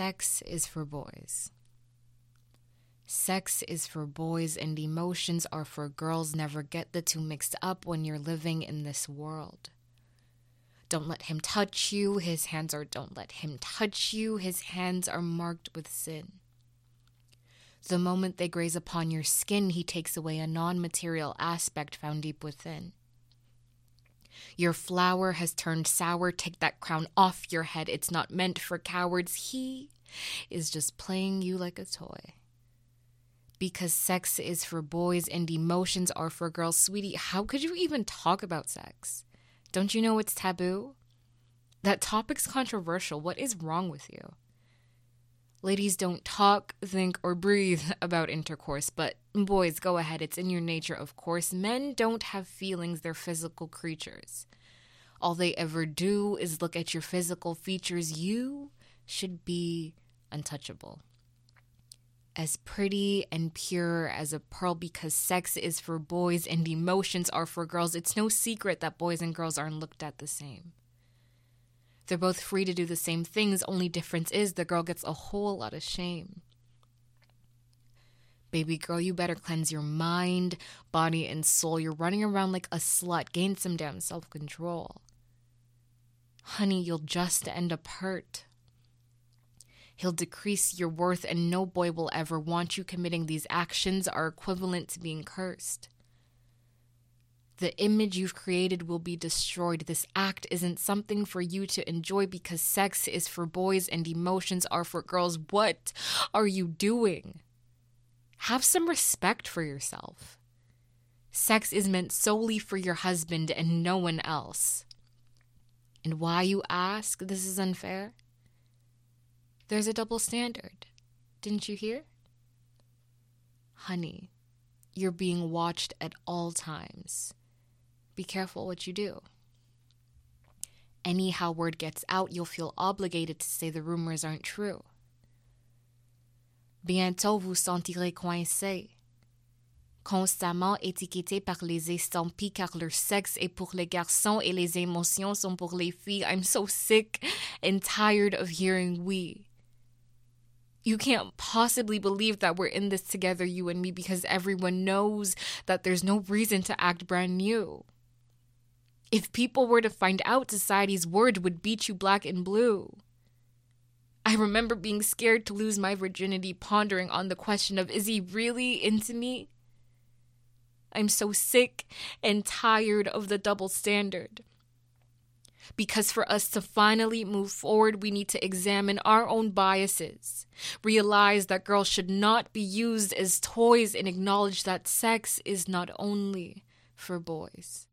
sex is for boys. Sex is for boys and emotions are for girls. Never get the two mixed up when you're living in this world. Don't let him touch you. His hands are don't let him touch you. His hands are marked with sin. The moment they graze upon your skin, he takes away a non material aspect found deep within. Your flower has turned sour. Take that crown off your head. It's not meant for cowards. He is just playing you like a toy. Because sex is for boys and emotions are for girls. Sweetie, how could you even talk about sex? Don't you know it's taboo? That topic's controversial. What is wrong with you? Ladies don't talk, think, or breathe about intercourse, but boys, go ahead. It's in your nature, of course. Men don't have feelings, they're physical creatures. All they ever do is look at your physical features. You should be untouchable. As pretty and pure as a pearl because sex is for boys and emotions are for girls. It's no secret that boys and girls aren't looked at the same. They're both free to do the same things, only difference is the girl gets a whole lot of shame. Baby girl, you better cleanse your mind, body, and soul. You're running around like a slut. Gain some damn self control. Honey, you'll just end up hurt. He'll decrease your worth, and no boy will ever want you committing these actions are equivalent to being cursed. The image you've created will be destroyed. This act isn't something for you to enjoy because sex is for boys and emotions are for girls. What are you doing? Have some respect for yourself. Sex is meant solely for your husband and no one else. And why, you ask, this is unfair? There's a double standard. Didn't you hear? Honey, you're being watched at all times be careful what you do. Anyhow, word gets out, you'll feel obligated to say the rumors aren't true. Bientôt vous sentirez coincé, constamment étiqueté par les estampilles car leur sexe est pour les garçons et les émotions sont pour les filles. I'm so sick and tired of hearing we. You can't possibly believe that we're in this together, you and me, because everyone knows that there's no reason to act brand new. If people were to find out, society's word would beat you black and blue. I remember being scared to lose my virginity, pondering on the question of is he really into me? I'm so sick and tired of the double standard. Because for us to finally move forward, we need to examine our own biases, realize that girls should not be used as toys, and acknowledge that sex is not only for boys.